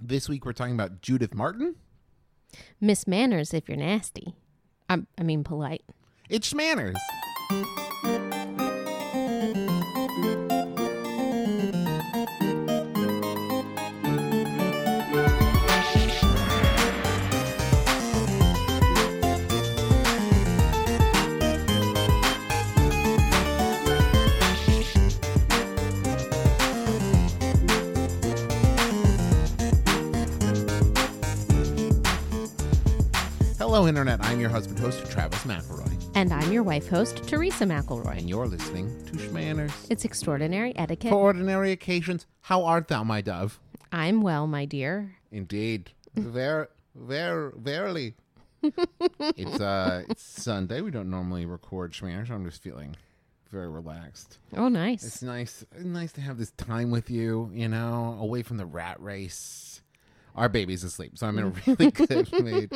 This week we're talking about Judith Martin. Miss Manners if you're nasty. I, I mean, polite. It's Schmanners. Hello, Internet. I'm your husband host, Travis McElroy, And I'm your wife host, Teresa McElroy. and you're listening to Schmanners. It's extraordinary etiquette. For ordinary occasions, how art thou, my dove? I'm well, my dear. Indeed. Ver, ver, verily. it's uh, it's Sunday. We don't normally record Schmanners. I'm just feeling very relaxed. Oh, nice. It's nice, nice to have this time with you. You know, away from the rat race. Our baby's asleep, so I'm in a really good mood.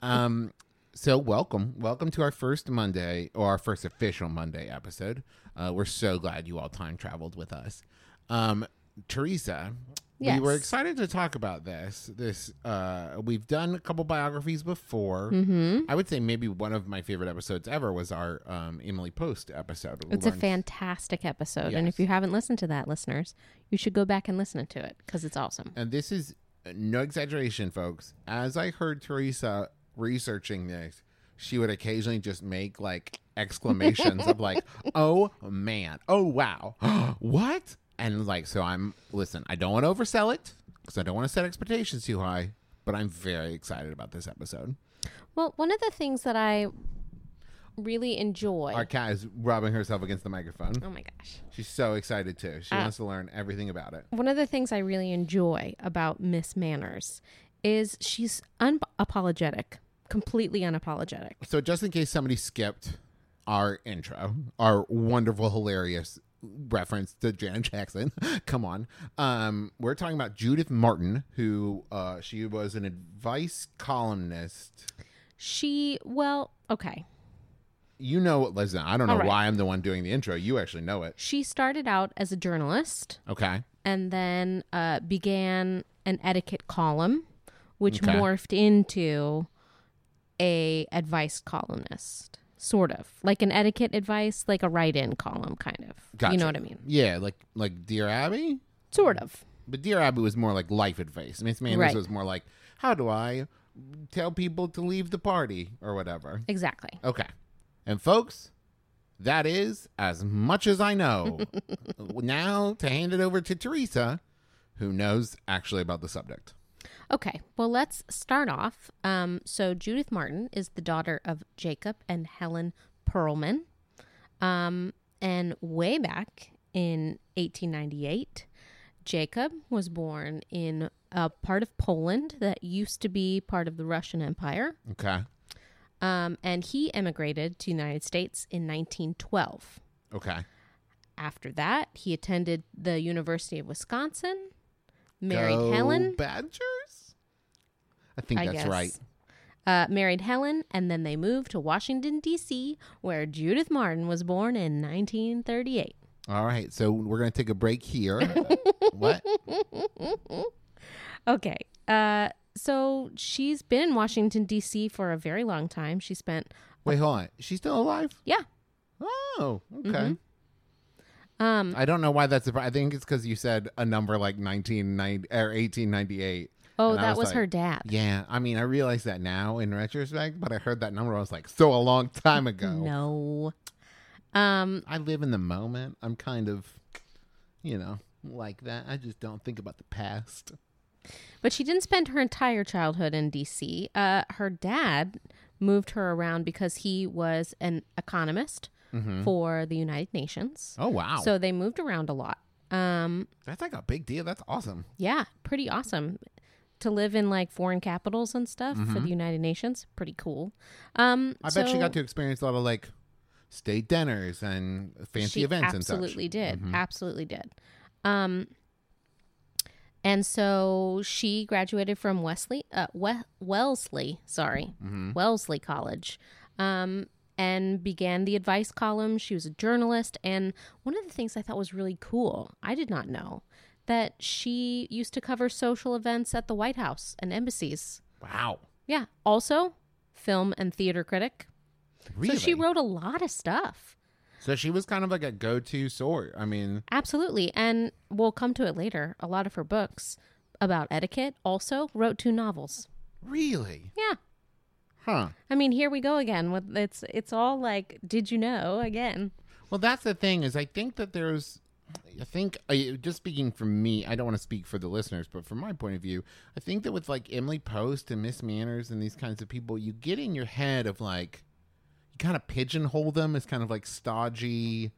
Um, so welcome, welcome to our first Monday or our first official Monday episode. Uh, we're so glad you all time traveled with us. Um, Teresa, we were excited to talk about this. This uh, we've done a couple biographies before. mm-hmm. I would say maybe one of my favorite episodes ever was our um, Emily Post episode. We It's a fantastic episode. And if you haven't listened to that, listeners, you should go back and listen to it because it's awesome. And this is no exaggeration, folks. As I heard Teresa researching this, she would occasionally just make like exclamations of like, "Oh man, oh wow, what?" And like, so I'm listen. I don't want to oversell it because I don't want to set expectations too high. But I'm very excited about this episode. Well, one of the things that I really enjoy. Our cat is rubbing herself against the microphone. oh my gosh. She's so excited too. She Uh, wants to learn everything about it. One of the things I really enjoy about Miss Manners is she's unapologetic, completely unapologetic. So, just in case somebody skipped our intro, our wonderful, hilarious reference to Janet Jackson, come on. Um, we're talking about Judith Martin, who uh, she was an advice columnist. She, well, okay. You know, listen, I don't know right. why I'm the one doing the intro. You actually know it. She started out as a journalist Okay. and then uh, began an etiquette column, which Okay. morphed into a advice columnist, sort of like an etiquette advice, like a write-in column, kind of. Gotcha. You know what I mean? Yeah, like like Dear Abby. Sort of. But Dear Abby was more like life advice. Miss Manners Right. was more like, how do I tell people to leave the party or whatever. Exactly. Okay. And folks, that is as much as I know. now to hand it over to Teresa, who knows actually about the subject. Okay, well, let's start off. Um, so, Judith Martin is the daughter of Jacob and Helen Perlman. Um, and way back in 1898, Jacob was born in a part of Poland that used to be part of the Russian Empire. Okay. Um, and he emigrated to the United States in 1912. Okay. After that, he attended the University of Wisconsin, married Go Helen. Badgers? I think I that's guess. right. Uh, married Helen, and then they moved to Washington, D.C., where Judith Martin was born in 1938. All right. So we're going to take a break here. what? Okay. Uh, so she's been in Washington, D.C. for a very long time. She spent, Wait, hold on. She's still alive? yeah. Oh, okay. Mm-hmm. Um, I don't know why that's. surpri- I think it's because you said a number like 1990 or 1898. oh, And that was was, like, her dad. Yeah, I mean, I realize that now in retrospect, but I heard that number. I was like, so a long time ago. No. Um, I live in the moment. I'm kind of, you know, like that. I just don't think about the past. But she didn't spend her entire childhood in D.C. Uh, her dad moved her around because he was an economist for the United Nations. Oh wow, So they moved around a lot. Um, that's like a big deal. That's awesome. yeah, pretty awesome to live in like foreign capitals and stuff for the United Nations. Pretty cool. Um, Mm-hmm. I bet she got to experience a lot of like state dinners and fancy events absolutely did, Mhm. absolutely did. Um, and so she graduated from Wesley, uh, we- Wellesley, sorry, Mhm. Wellesley College. Um, and began the advice column. She was a journalist. And one of the things I thought was really cool, I did not know that she used to cover social events at the White House and embassies. Wow. Yeah. Also, film and theater critic. Really? So she wrote a lot of stuff. So she was kind of like a go-to sort. I mean, Absolutely. And we'll come to it later. A lot of her books about etiquette also wrote two novels. really? Yeah. Huh. I mean, here we go again with it's it's all like did you know again. Well, that's the thing is I think that there's I think I, just speaking for me, I don't want to speak for the listeners, but from my point of view, I think that with like Emily Post and Miss Manners and these kinds of people, you get in your head of like you kind of pigeonhole them as kind of like stodgy.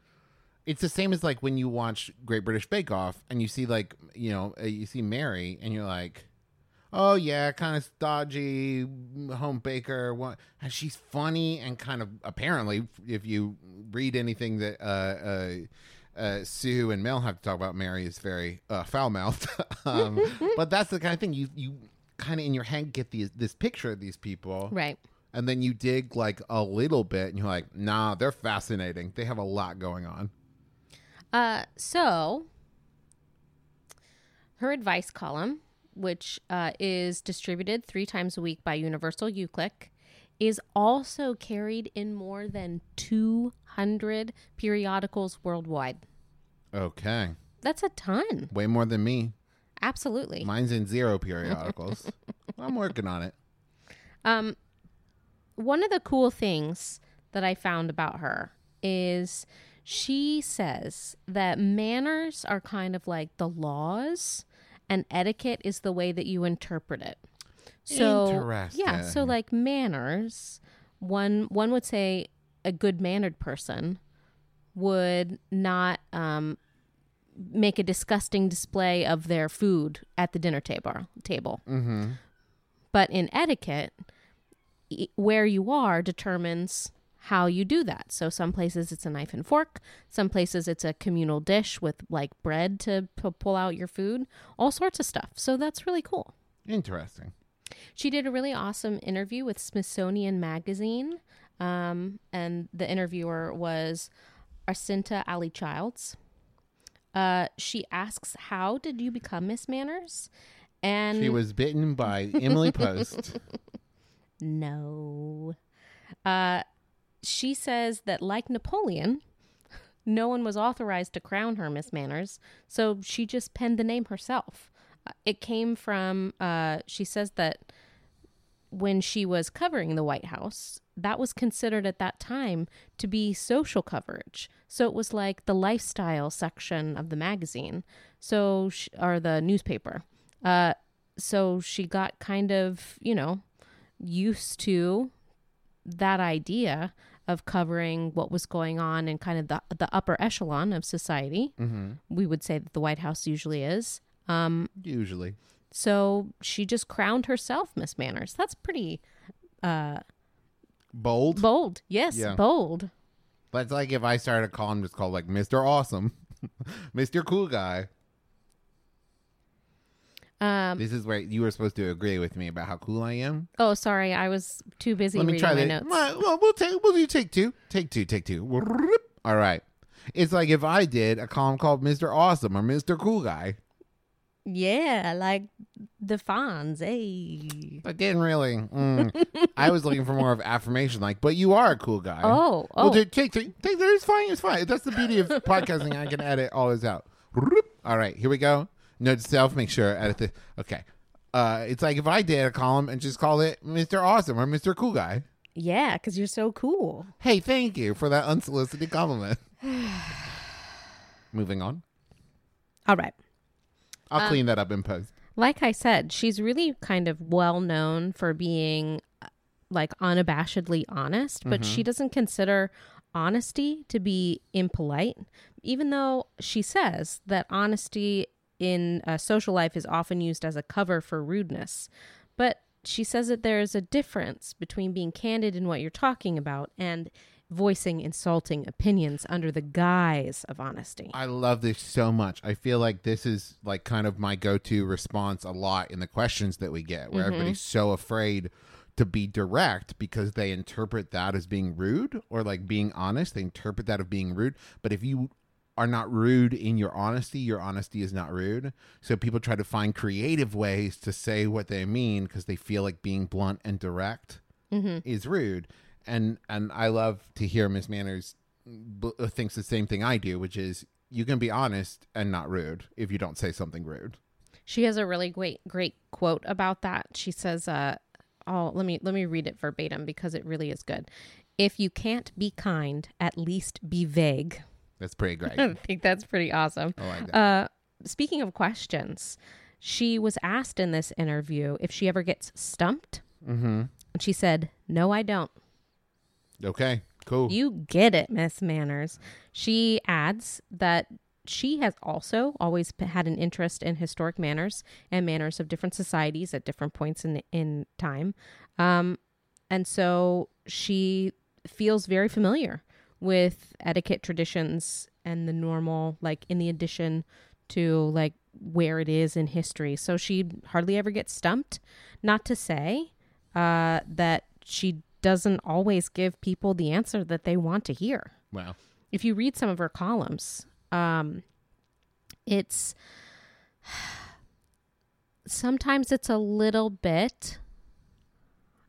It's the same as like when you watch Great British Bake Off and you see like you know uh, you see Mary and you're like, oh yeah, kind of stodgy home baker. What? And she's funny and kind of apparently, if you read anything that uh, uh, uh, Sue and Mel have to talk about, Mary is very uh, foul mouthed. um, but that's the kind of thing you you kind of in your head get these this picture of these people, Right. And then you dig like a little bit, and you're like, nah, they're fascinating. They have a lot going on. Uh, so her advice column, which uh, is distributed three times a week by Universal UClick, is also carried in more than 200 periodicals worldwide. Okay, That's a ton. way more than me. Absolutely. Mine's in zero periodicals. I'm working on it. Um, one of the cool things that I found about her is she says that manners are kind of like the laws and etiquette is the way that you interpret it. So yeah, so like manners, one one would say a good mannered person would not um, make a disgusting display of their food at the dinner table table. Mm-hmm. But in etiquette, where you are determines how you do that. So some places it's a knife and fork, some places it's a communal dish with like bread to p- pull out your food, all sorts of stuff. So that's really cool. Interesting. She did a really awesome interview with Smithsonian Magazine, um, and the interviewer was Arcynta Ali Childs. Uh, she asks, "How did you become Miss Manners?" And She was bitten by Emily Post. No. Uh, she says that, like Napoleon, no one was authorized to crown her Miss Manners, so she just penned the name herself. Uh, It came from, uh, she says that when she was covering the White House, that was considered at that time to be social coverage. So it was like the lifestyle section of the magazine, so sh- or the newspaper. Uh, so she got kind of, you know, used to that idea of covering what was going on in kind of the the upper echelon of society. mm-hmm. We would say that the White House usually is. Um, Usually. so she just crowned herself Miss Manners. That's pretty uh, Bold. bold. Yes, Yeah. bold. That's like if I started a column just called like Mr. Awesome, Mr. Cool Guy. Um, This is where you were supposed to agree with me about how cool I am. oh, sorry, I was too busy Let me reading try my that. notes. Well, well, we'll take we'll do take two, take two, take two. All right. It's like if I did a column called Mr. Awesome or Mr. Cool Guy. Yeah, like the Fonz. Hey. I didn't really. mm. I was looking for more of affirmation, like, but you are a cool guy. Oh, Well, oh, dude, take three. Take three. It's fine. It's fine. That's the beauty of podcasting. I can edit all this out. All right, here we go. Note to self. Make sure edit this. Okay. Uh, it's like if I did a column and just called it Mr. Awesome or Mr. Cool Guy. yeah, because you're so cool. Hey, thank you for that unsolicited compliment. Moving on. All right. I'll Um, clean that up in post. like I said, she's really kind of well known for being uh, like unabashedly honest, but she doesn't consider honesty to be impolite, even though she says that honesty in uh, social life is often used as a cover for rudeness. But she says that there is a difference between being candid in what you're talking about and voicing insulting opinions under the guise of honesty. I love this so much. I feel like this is like kind of my go-to response a lot in the questions that we get, where everybody's so afraid to be direct because they interpret that as being rude or like being honest. They interpret that of being rude. But if you are not rude in your honesty, your honesty is not rude. So people try to find creative ways to say what they mean because they feel like being blunt and direct is rude. And and I love to hear Miss Manners b- uh, thinks the same thing I do, which is you can be honest and not rude if you don't say something rude. She has a really great great quote about that. She says, uh, "Oh, let me let me read it verbatim because it really is good. If you can't be kind, at least be vague." That's pretty great. I think that's pretty awesome. I like that. Uh, speaking of questions, she was asked in this interview if she ever gets stumped, mm-hmm. and she said, "No, I don't." Okay, cool. You get it, Miss Manners. She adds that she has also always had an interest in historic manners and manners of different societies at different points in in time, um, and so she feels very familiar with etiquette traditions and the normal, like in the addition to like where it is in history. So she hardly ever gets stumped. Not to say uh, that she doesn't always give people the answer that they want to hear. wow. If you read some of her columns, um, it's sometimes it's a little bit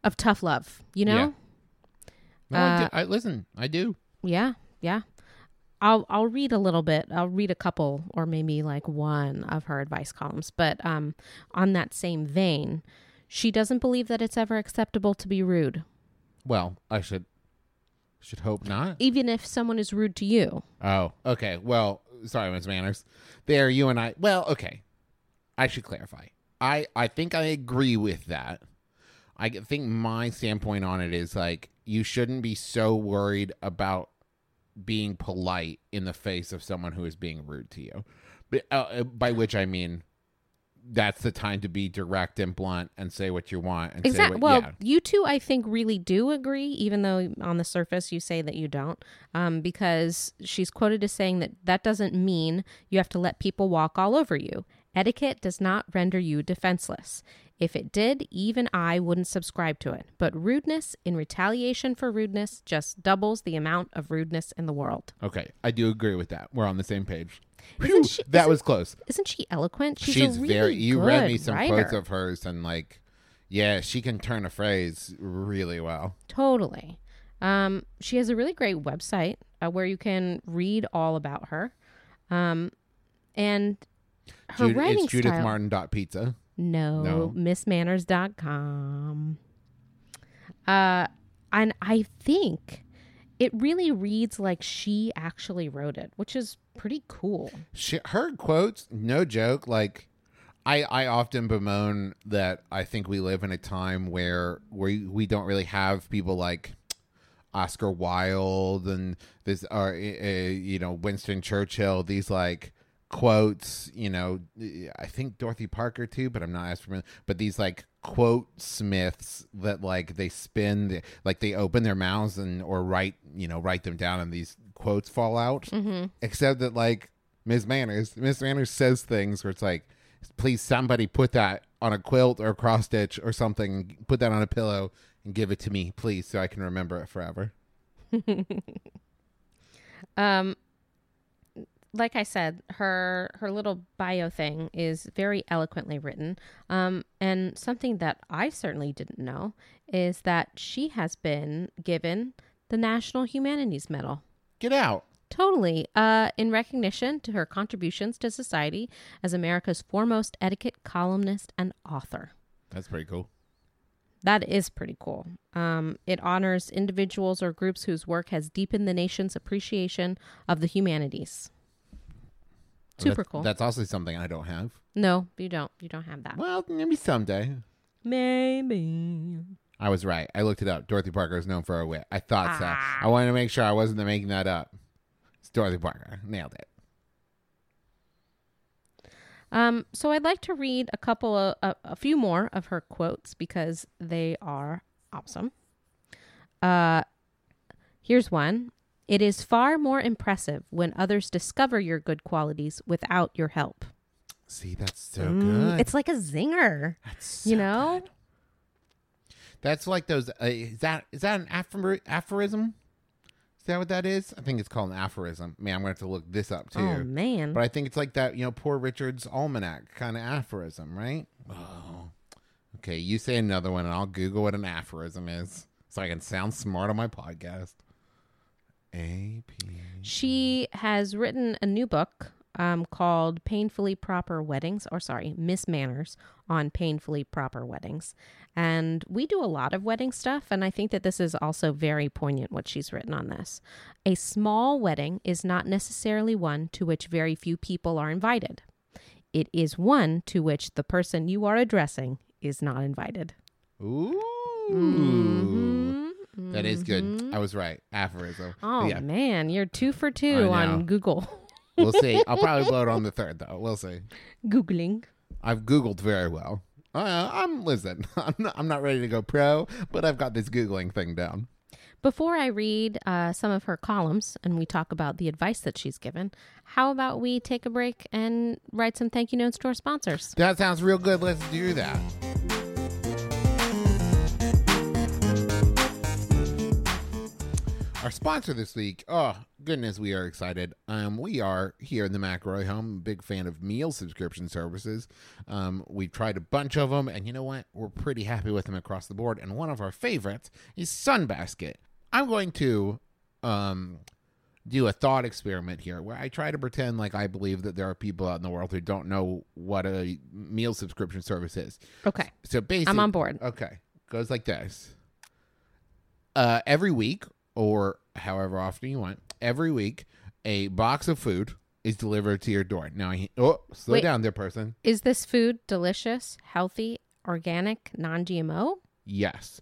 of tough love, you know? No, I, do, Uh, I listen. I do. Yeah, yeah. I'll I'll read a little bit. I'll read a couple or maybe like one of her advice columns. But um on that same vein, she doesn't believe that it's ever acceptable to be rude, Well, I should should hope not. even if someone is rude to you. Oh, okay. Well, sorry, Miss Manners. There, you and I. Well, okay. I should clarify. I I think I agree with that. I think my standpoint on it is like you shouldn't be so worried about being polite in the face of someone who is being rude to you. But, uh, uh, by which I mean that's the time to be direct and blunt and say what you want and say Exactly. what Well, yeah. you two, I think, really do agree, even though on the surface you say that you don't, um, because she's quoted as saying that that doesn't mean you have to let people walk all over you. Etiquette does not render you defenseless. If it did, even I wouldn't subscribe to it. But rudeness in retaliation for rudeness just doubles the amount of rudeness in the world. Okay, I do agree with that. We're on the same page. Isn't she- that was close. Isn't she eloquent? She's, She's, really very. You read me some writer. quotes of hers, and like, yeah, she can turn a phrase really well. Totally. Um, she has a really great website uh, where you can read all about her. Um, and her Jud- writing it's style. Martin dot pizza. No, No. missmanners.com. Uh, and I think it really reads like she actually wrote it, which is pretty cool. She, her quotes, no joke. Like, I I often bemoan that I think we live in a time where we we don't really have people like Oscar Wilde and this or uh, you know Winston Churchill. These like quotes, you know, I think Dorothy Parker too, but I'm not as familiar. But these like quote smiths that like they spin, the, like they open their mouths and or write, you know, write them down, and these quotes fall out. Mm-hmm. Except that like Ms. Manners, Ms. Manners says things where it's like, please somebody put that on a quilt or a cross stitch or something, put that on a pillow and give it to me, please, so I can remember it forever. Um, like I said, her her little bio thing is very eloquently written. Um, and something that I certainly didn't know is that she has been given the National Humanities Medal. Get out. Totally. Uh, in recognition to her contributions to society as America's foremost etiquette columnist and author. That's pretty cool. That is pretty cool. Um, it honors individuals or groups whose work has deepened the nation's appreciation of the humanities. Super That's- cool. That's also something I don't have. No, you don't. You don't have that. Well, maybe someday. Maybe. I was right. I looked it up. Dorothy Parker is known for her wit. I thought so. Ah. I wanted to make sure I wasn't making that up. It's Dorothy Parker. Nailed it. Um, so I'd like to read a couple of a, a few more of her quotes because they are awesome. Uh, here's one. It is far more impressive when others discover your good qualities without your help. See, that's so Mm, good. It's like a zinger, That's so you know? good. That's like those. Uh, is that is that an aphorism? Is Is that what that is? I think it's called an aphorism. Man, I'm gonna have to look this up too. Oh man. But I think it's like that, you know, Poor Richard's Almanac kind of aphorism, right? Oh. Okay, you say another one and I'll Google what an aphorism is so I can sound smart on my podcast. A P. She has written a new book um, called Painfully Proper Weddings, or sorry, Miss Manners on Painfully Proper Weddings. And we do a lot of wedding stuff, and I think that this is also very poignant what she's written on this. A small wedding is not necessarily one to which very few people are invited, it is one to which the person you are addressing is not invited. Ooh. Mhm, That is good. mhm. I was right. Aphorism. Oh yeah. man, you're two for two on Google. We'll see. I'll probably blow it on the third though. We'll see. Googling. I've Googled very well. Uh, I'm listen. I'm not, I'm not ready to go pro, but I've got this googling thing down. Before I read uh, some of her columns and we talk about the advice that she's given, how about we take a break and write some thank you notes to our sponsors? That sounds real good. Let's do that. Our sponsor this week, oh goodness, we are excited. Um, we are here in the McElroy home, big fan of meal subscription services. Um, we've tried a bunch of them, and you know what? We're pretty happy with them across the board. And one of our favorites is Sunbasket. I'm going to um, do a thought experiment here where I try to pretend like I believe that there are people out in the world who don't know what a meal subscription service is. Okay, So basically, I'm on board. Okay, goes like this. Uh, every week, or however often you want, every week, a box of food is delivered to your door. Now, oh, slow Wait. down there, person. Is this food delicious, healthy, organic, non GMO? Yes.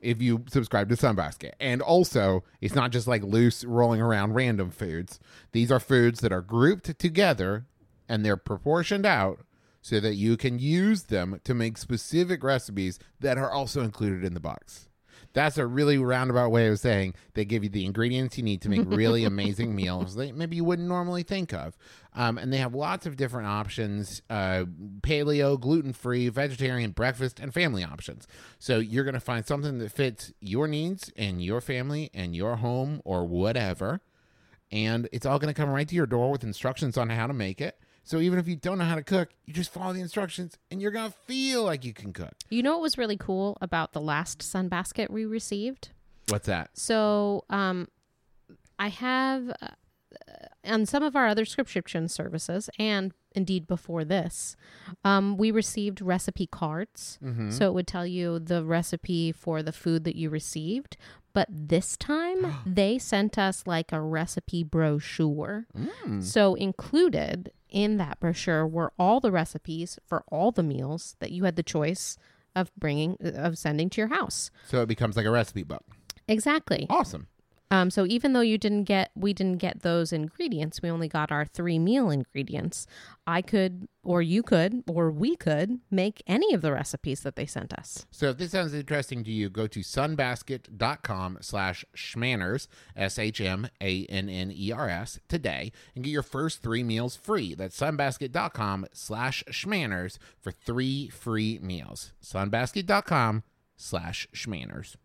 If you subscribe to Sunbasket. And also, it's not just like loose rolling around random foods. These are foods that are grouped together and they're proportioned out so that you can use them to make specific recipes that are also included in the box. That's a really roundabout way of saying they give you the ingredients you need to make really amazing meals that maybe you wouldn't normally think of. Um, and they have lots of different options uh, paleo, gluten free, vegetarian, breakfast, and family options. So you're going to find something that fits your needs and your family and your home or whatever. And it's all going to come right to your door with instructions on how to make it. So even if you don't know how to cook, you just follow the instructions and you're going to feel like you can cook. You know what was really cool about the last Sunbasket we received? What's that? So, um, I have uh, on some of our other subscription services, and indeed before this, um, we received recipe cards. Mm-hmm. So it would tell you the recipe for the food that you received. But this time, they sent us like a recipe brochure. Mm. So included in that brochure were all the recipes for all the meals that you had the choice of bringing of sending to your house. So it becomes like a recipe book. Exactly. Awesome. Um, so even though you didn't get, we didn't get those ingredients. We only got our three meal ingredients. I could, or you could, or we could make any of the recipes that they sent us. So if this sounds interesting to you, go to sunbasket.com slash schmanners, S-H-M-A-N-N-E-R-S, today and get your first three meals free. That's sunbasket.com slash schmanners for three free meals. Sunbasket.com slash schmanners.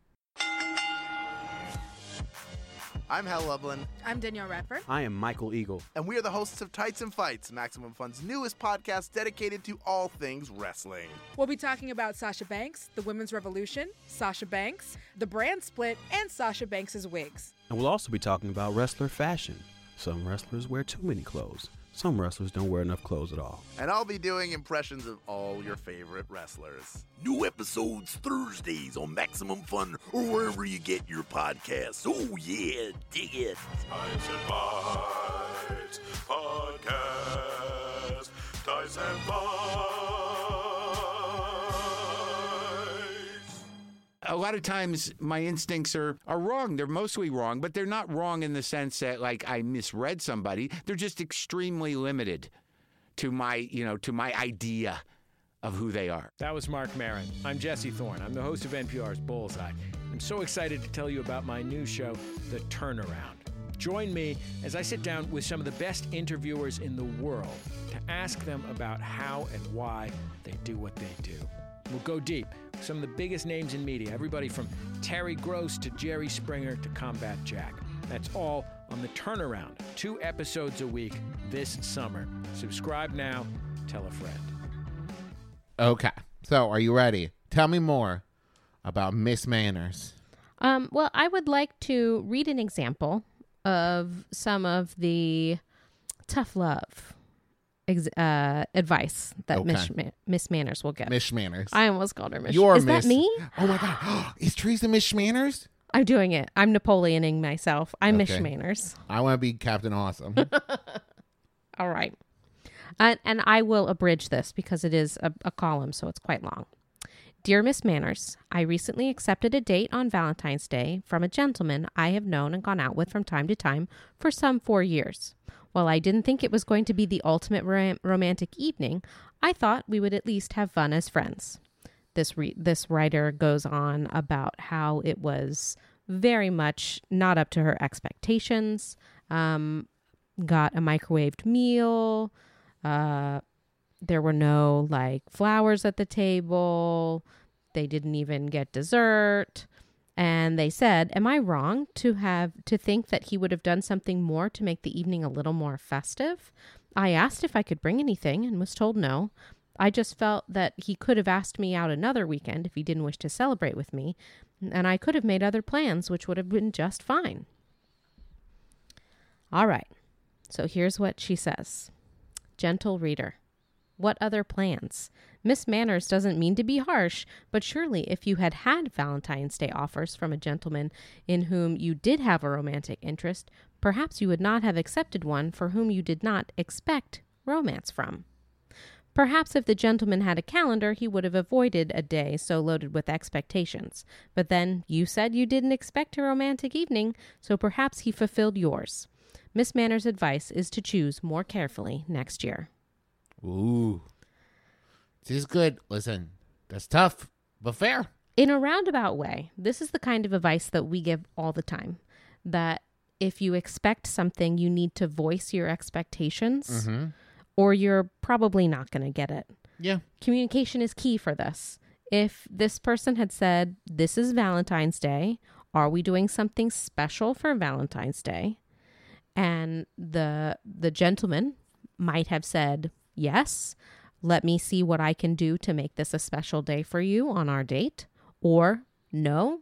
I'm Hal Lublin, I'm Danielle Radford. I am Michael Eagle. and we are the hosts of Tights and Fights, Maximum Fun's newest podcast dedicated to all things wrestling. We'll be talking about Sasha Banks, the women's revolution, Sasha Banks, the brand split, and Sasha Banks' wigs. And we'll also be talking about wrestler fashion. Some wrestlers wear too many clothes. Some wrestlers don't wear enough clothes at all. And I'll be doing impressions of all your favorite wrestlers. New episodes Thursdays on Maximum Fun or wherever you get your podcasts. Oh yeah, dig it. Tights and Fights Podcast. Tights and Fights. A lot of times my instincts are, are wrong. They're mostly wrong, but they're not wrong in the sense that like I misread somebody. They're just extremely limited to my, you know, to my idea of who they are. That was Marc Maron. I'm Jesse Thorn. I'm the host of NPR's Bullseye. I'm so excited to tell you about my new show, The Turnaround. Join me as I sit down with some of the best interviewers in the world to ask them about how and why they do what they do. We'll go deep some of the biggest names in media, everybody from Terry Gross to Jerry Springer to Combat Jack. That's all on the turnaround. Two episodes a week this summer. Subscribe now. Tell a friend. Okay. So, are you ready? Tell me more about Miss Manners. Um, well, I would like to read an example of some of the tough love ex- uh, advice that Okay. Miss, Ma- Miss Manners will give. Miss Manners. I almost called her Miss. You're Is Miss. that me? Oh my God. Is Teresa Miss Manners? I'm doing it. I'm Napoleoning myself. I'm Miss Manners. I want to be Captain Awesome. All right. And, and I will abridge this because it is a, a column, so it's quite long. Dear Miss Manners, I recently accepted a date on Valentine's Day from a gentleman I have known and gone out with from time to time for some four years. While I didn't think it was going to be the ultimate rom- romantic evening, I thought we would at least have fun as friends. This re- this writer goes on about how it was very much not up to her expectations. Um, got a microwaved meal. Uh, there were no like flowers at the table. They didn't even get dessert. And they said, "Am I wrong to have to think that he would have done something more to make the evening a little more festive?" I asked if I could bring anything and was told no. I just felt that he could have asked me out another weekend if he didn't wish to celebrate with me, and I could have made other plans which would have been just fine. All right. So here's what she says Gentle reader, what other plans? Miss Manners doesn't mean to be harsh, but surely if you had had Valentine's Day offers from a gentleman in whom you did have a romantic interest, perhaps you would not have accepted one for whom you did not expect romance from. Perhaps if the gentleman had a calendar, he would have avoided a day so loaded with expectations. But then you said you didn't expect a romantic evening, so perhaps he fulfilled yours. Miss Manners' advice is to choose more carefully next year. Ooh. This is good. Listen, that's tough, but fair. In a roundabout way, this is the kind of advice that we give all the time that if you expect something, you need to voice your expectations, mm-hmm. or you're probably not going to get it. Yeah. Communication is key for this. If this person had said, This is Valentine's Day, are we doing something special for Valentine's Day? And the the gentleman might have said, Yes, let me see what I can do to make this a special day for you on our date. Or no,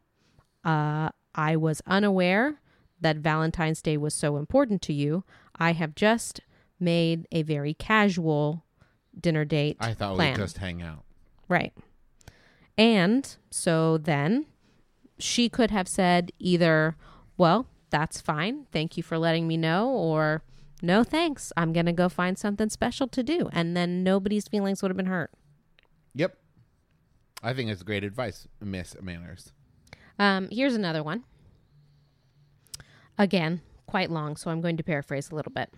uh, I was unaware that Valentine's Day was so important to you. I have just made a very casual dinner date. I thought plan. we'd just hang out. Right. And so then she could have said either, well, that's fine. Thank you for letting me know, or no thanks. I'm going to go find something special to do. And then nobody's feelings would have been hurt. Yep. I think it's great advice, Miss Manners. Um, here's another one. Again, quite long, so I'm going to paraphrase a little bit.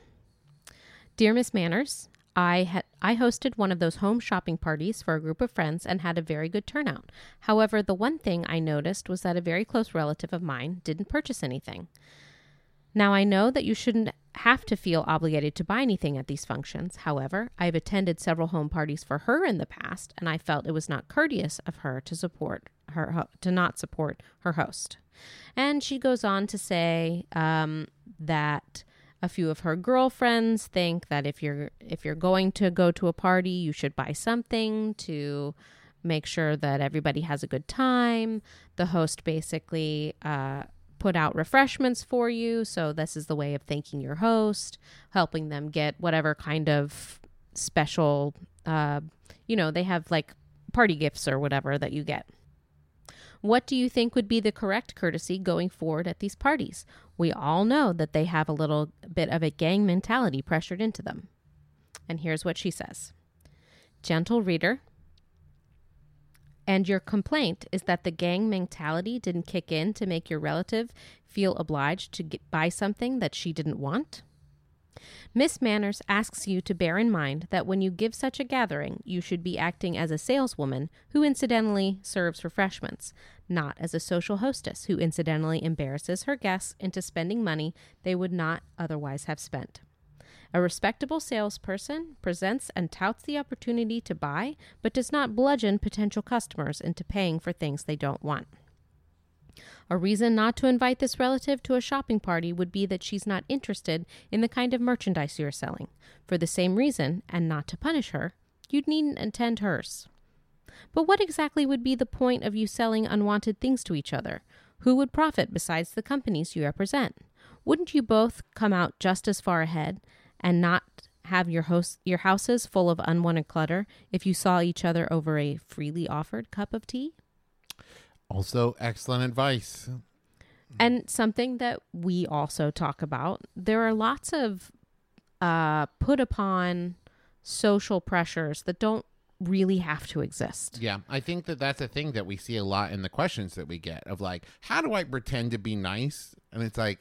Dear Miss Manners, I had I hosted one of those home shopping parties for a group of friends and had a very good turnout. However, the one thing I noticed was that a very close relative of mine didn't purchase anything. Now, I know that you shouldn't have to feel obligated to buy anything at these functions. However, I've attended several home parties for her in the past, and I felt it was not courteous of her to support her to not support her host. And she goes on to say um, that a few of her girlfriends think that if you're if you're going to go to a party, you should buy something to make sure that everybody has a good time. The host basically uh, put out refreshments for you, so this is the way of thanking your host, helping them get whatever kind of special, uh, you know, they have like party gifts or whatever that you get. What do you think would be the correct courtesy going forward at these parties? We all know that they have a little bit of a gang mentality pressured into them. And here's what she says Gentle reader, and your complaint is that the gang mentality didn't kick in to make your relative feel obliged to get, buy something that she didn't want? Miss Manners asks you to bear in mind that when you give such a gathering, you should be acting as a saleswoman who incidentally serves refreshments, not as a social hostess who incidentally embarrasses her guests into spending money they would not otherwise have spent. A respectable salesperson presents and touts the opportunity to buy, but does not bludgeon potential customers into paying for things they don't want. A reason not to invite this relative to a shopping party would be that she's not interested in the kind of merchandise you're selling. For the same reason, and not to punish her, you needn't attend hers. But what exactly would be the point of you selling unwanted things to each other? Who would profit besides the companies you represent? Wouldn't you both come out just as far ahead and not have your host your houses full of unwanted clutter if you saw each other over a freely offered cup of tea? Also, excellent advice. And something that we also talk about, there are lots of uh, put upon social pressures that don't really have to exist. Yeah, I think that that's a thing that we see a lot in the questions that we get of like, how do I pretend to be nice? And it's like,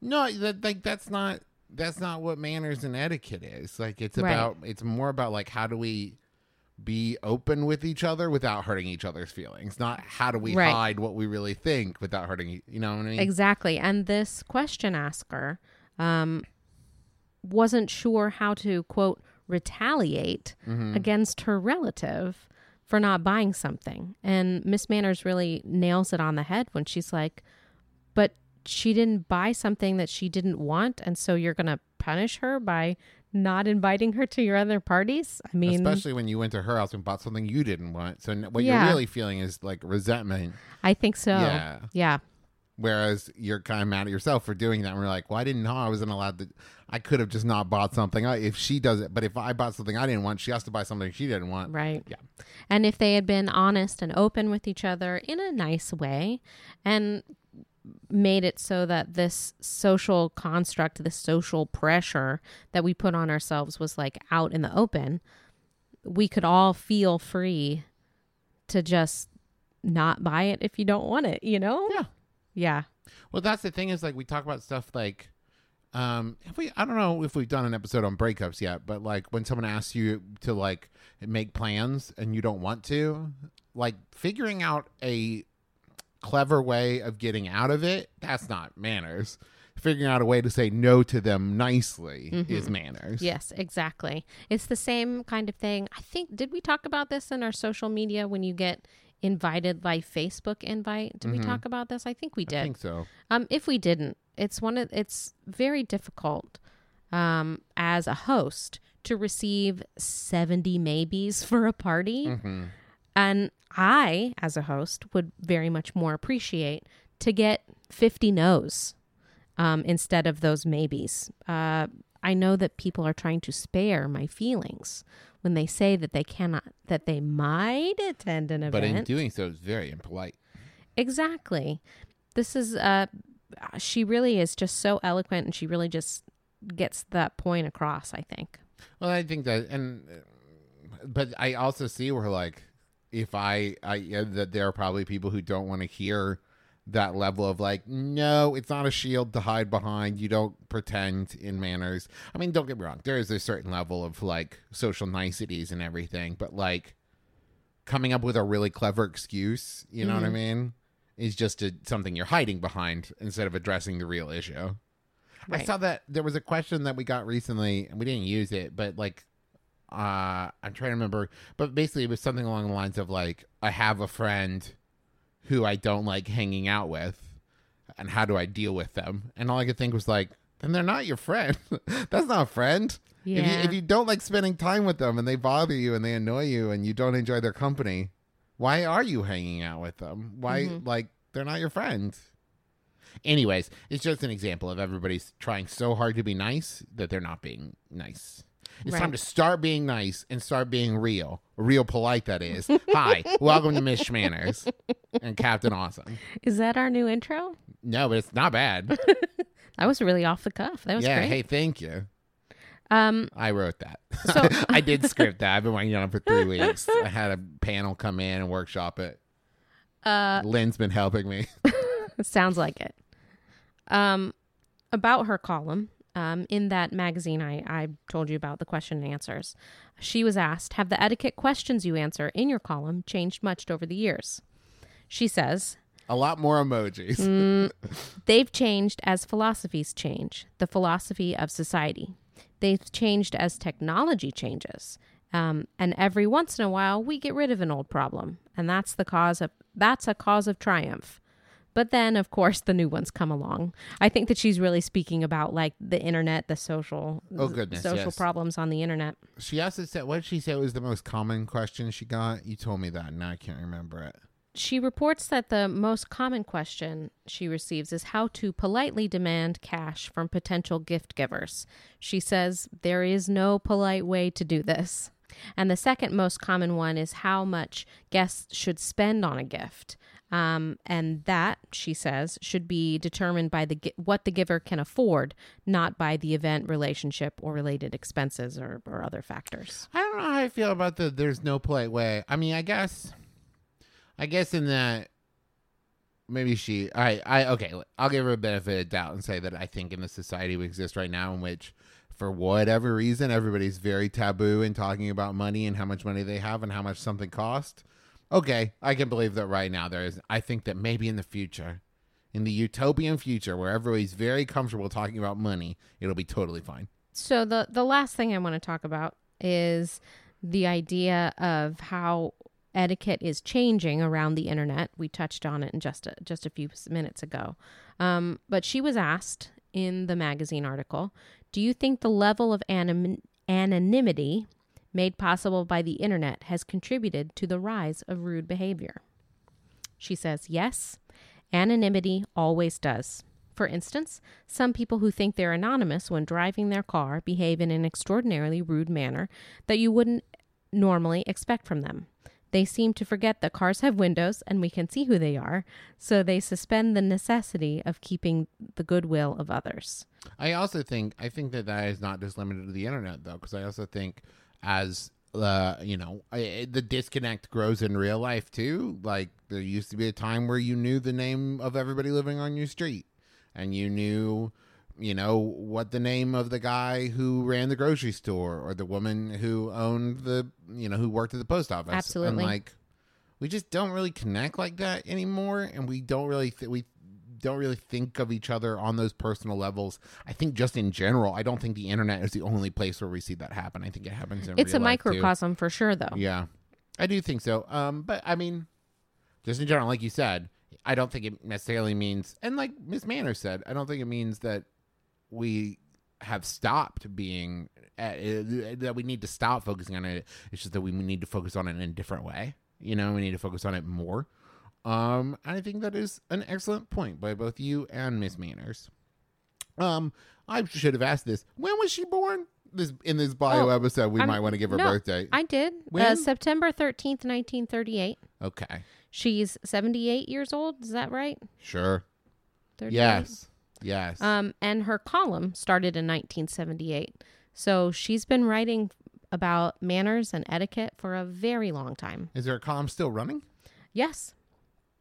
no, that like that's not that's not what manners and etiquette is. Like it's Right. about it's more about like how do we be open with each other without hurting each other's feelings, not how do we Right. hide what we really think without hurting. You know what I mean? Exactly. And this question asker um, wasn't sure how to, quote, retaliate against her relative for not buying something. And Miss Manners really nails it on the head when she's like, she didn't buy something that she didn't want. And so you're going to punish her by not inviting her to your other parties? I mean, Especially when you went to her house and bought something you didn't want. So what Yeah. you're really feeling is like resentment. I think so. Yeah. Yeah. Whereas you're kind of mad at yourself for doing that. And we're like, well, I didn't know I wasn't allowed to. I could have just not bought something. I, if she does it, but if I bought something I didn't want, she has to buy something she didn't want. Right. Yeah. And if they had been honest and open with each other in a nice way and made it so that this social construct, this social pressure that we put on ourselves was like out in the open, we could all feel free to just not buy it if you don't want it, you know? Yeah. Yeah. Well, that's the thing is like we talk about stuff like, um, if we I don't know if we've done an episode on breakups yet, but like when someone asks you to like make plans and you don't want to, like figuring out a clever way of getting out of it, that's not manners. Figuring out a way to say no to them nicely is manners. Yes, exactly. It's the same kind of thing. I think did we talk about this in our social media when you get invited by Facebook invite? Did we talk about this? I think we did. I think so. Um, if we didn't, it's one of it's very difficult um, as a host to receive seventy maybes for a party, Mm-hmm. And I, as a host, would very much more appreciate to get fifty no's um, instead of those maybes. Uh, I know that people are trying to spare my feelings when they say that they cannot, that they might attend an event. But in doing so, it's very impolite. Exactly. This is uh she really is just so eloquent and she really just gets that point across, I think. Well, I think that, and but I also see where like if I I yeah, that there are probably people who don't want to hear that level of like no it's not a shield to hide behind. You don't pretend in manners. I mean don't get me wrong there is a certain level of like social niceties and everything but like coming up with a really clever excuse you know what i mm-hmm. mean is just a, something you're hiding behind instead of addressing the real issue. I saw that there was a question that we got recently, and we didn't use it, but like, uh, I'm trying to remember. But basically, it was something along the lines of like, I have a friend who I don't like hanging out with, and how do I deal with them? And all I could think was like, then they're not your friend. That's not a friend. If you, Yeah. if you don't like spending time with them and they bother you and they annoy you and you don't enjoy their company, why are you hanging out with them? Why, like, they're not your friends. Anyways, it's just an example of everybody's trying so hard to be nice that they're not being nice. It's time to start being nice and start being real. Real polite, that is. Hi, welcome to Miss Schmanners and Captain Awesome. Is that our new intro? No, but it's not bad. That was really off the cuff. That was yeah, great. hey, thank you. Um I wrote that. So- I did script that. I've been working on it for three weeks. I had a panel come in and workshop it. uh Lynn's been helping me. sounds like it. Um about her column, um, in that magazine I, I told you about the question and answers. She was asked, Have the etiquette questions you answer in your column changed much over the years? She says, A lot more emojis. Mm. They've changed as philosophies change, the philosophy of society. They've changed as technology changes. Um, and every once in a while, we get rid of an old problem, and that's the cause of that's a cause of triumph. But then, of course, the new ones come along. I think that she's really speaking about like the internet, the social, Oh, goodness, social yes. problems on the internet. She also said, what did she say was the most common question she got? You told me that, and now I can't remember it. She reports that the most common question she receives is how to politely demand cash from potential gift givers. She says there is no polite way to do this. And the second most common one is how much guests should spend on a gift. Um, and that, she says, should be determined by the what the giver can afford, not by the event, relationship, or related expenses or, or other factors. I don't know how I feel about the there's no polite way. I mean, I guess, I guess in that maybe she, I, I, okay, I'll give her a benefit of doubt and say that I think in the society we exist right now in which, for whatever reason, everybody's very taboo in talking about money and how much money they have and how much something costs. Okay, I can believe that right now there is. I think that maybe in the future, in the utopian future where everybody's very comfortable talking about money, it'll be totally fine. So the the last thing I want to talk about is the idea of how etiquette is changing around the internet. We touched on it in just a, just a few minutes ago. Um, but she was asked in the magazine article, "Do you think the level of anim- anonymity made possible by the internet has contributed to the rise of rude behavior?" She says, "Yes, anonymity always does." For instance, some people who think they're anonymous when driving their car behave in an extraordinarily rude manner that you wouldn't normally expect from them. They seem to forget that cars have windows and we can see who they are, so they suspend the necessity of keeping the goodwill of others. I also think I think that that is not just limited to the internet though, because I also think as uh, you know, I, the disconnect grows in real life too. Like there used to be a time where you knew the name of everybody living on your street, and you knew, you know, what the name of the guy who ran the grocery store or the woman who owned the, you know, who worked at the post office. Absolutely. And like, we just don't really connect like that anymore, and we don't really th- we don't really think of each other on those personal levels. I think just in general, I don't think the internet is the only place where we see that happen. I think it happens in It's a real life, too. microcosm for sure, though. Yeah, I do think so. Um, but I mean, just in general, like you said, I don't think it necessarily means, and like Miss Manners said, I don't think it means that we have stopped being uh, that we need to stop focusing on it. It's just that we need to focus on it in a different way. You know, we need to focus on it more. Um, I think that is an excellent point by both you and Miss Manners. Um, I should have asked this. When was she born? This in this bio Oh, episode, we I'm- might want to give her no, birthday. I did. Uh, When? September 13th, 1938. okay, She's 78 years old. Is that right? sure. 38? Yes, yes. Um, and her column started in 1978. So she's been writing about manners and etiquette for a very long time. is there a column still running? Yes.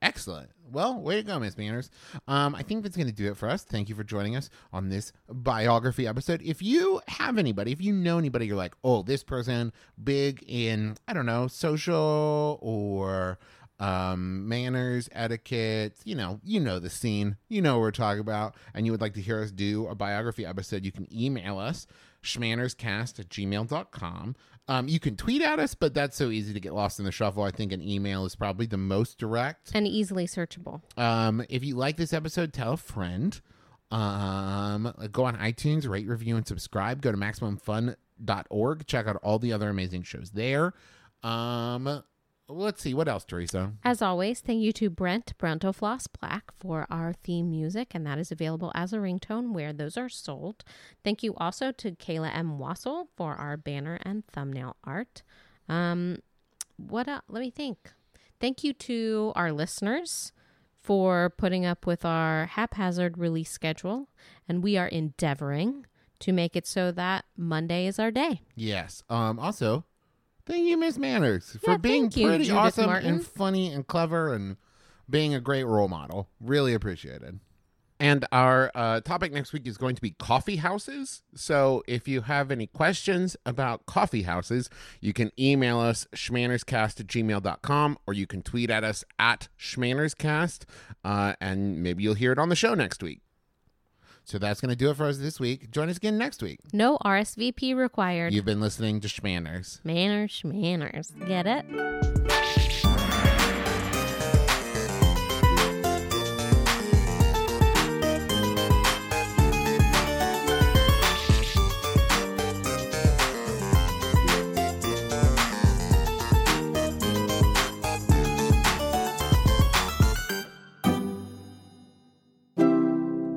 Excellent. Well, way to go, Miss Manners. Um, I think that's going to do it for us. Thank you for joining us on this biography episode. If you have anybody, if you know anybody, you're like, oh, this person big in, I don't know, social or um, manners, etiquette, you know, you know the scene, you know what we're talking about, and you would like to hear us do a biography episode, you can email us, schmannerscast at gmail.com. Um, you can tweet at us, but that's so easy to get lost in the shuffle. I think an email is probably the most direct. And easily searchable. Um, if you like this episode, tell a friend. Um, go on iTunes, rate, review, and subscribe. Go to MaximumFun.org. Check out all the other amazing shows there. Um, let's see. What else, Teresa? As always, thank you to Brent Brentalfloss Black for our theme music, and that is available as a ringtone where those are sold. Thank you also to Kayla M. Wasil for our banner and thumbnail art. Um, what else? Let me think. Thank you to our listeners for putting up with our haphazard release schedule, and we are endeavoring to make it so that Monday is our day. Yes. Um, also, thank you, Miss Manners, for Yeah, being thank you, pretty Judith awesome Martin. and funny and clever and being a great role model. Really appreciated. And our uh, topic next week is going to be coffee houses. So if you have any questions about coffee houses, you can email us schmannerscast at gmail.com or you can tweet at us at schmannerscast uh, and maybe you'll hear it on the show next week. So that's going to do it for us this week. Join us again next week. No RSVP required. You've been listening to Schmanners. Manners, manners. Get it?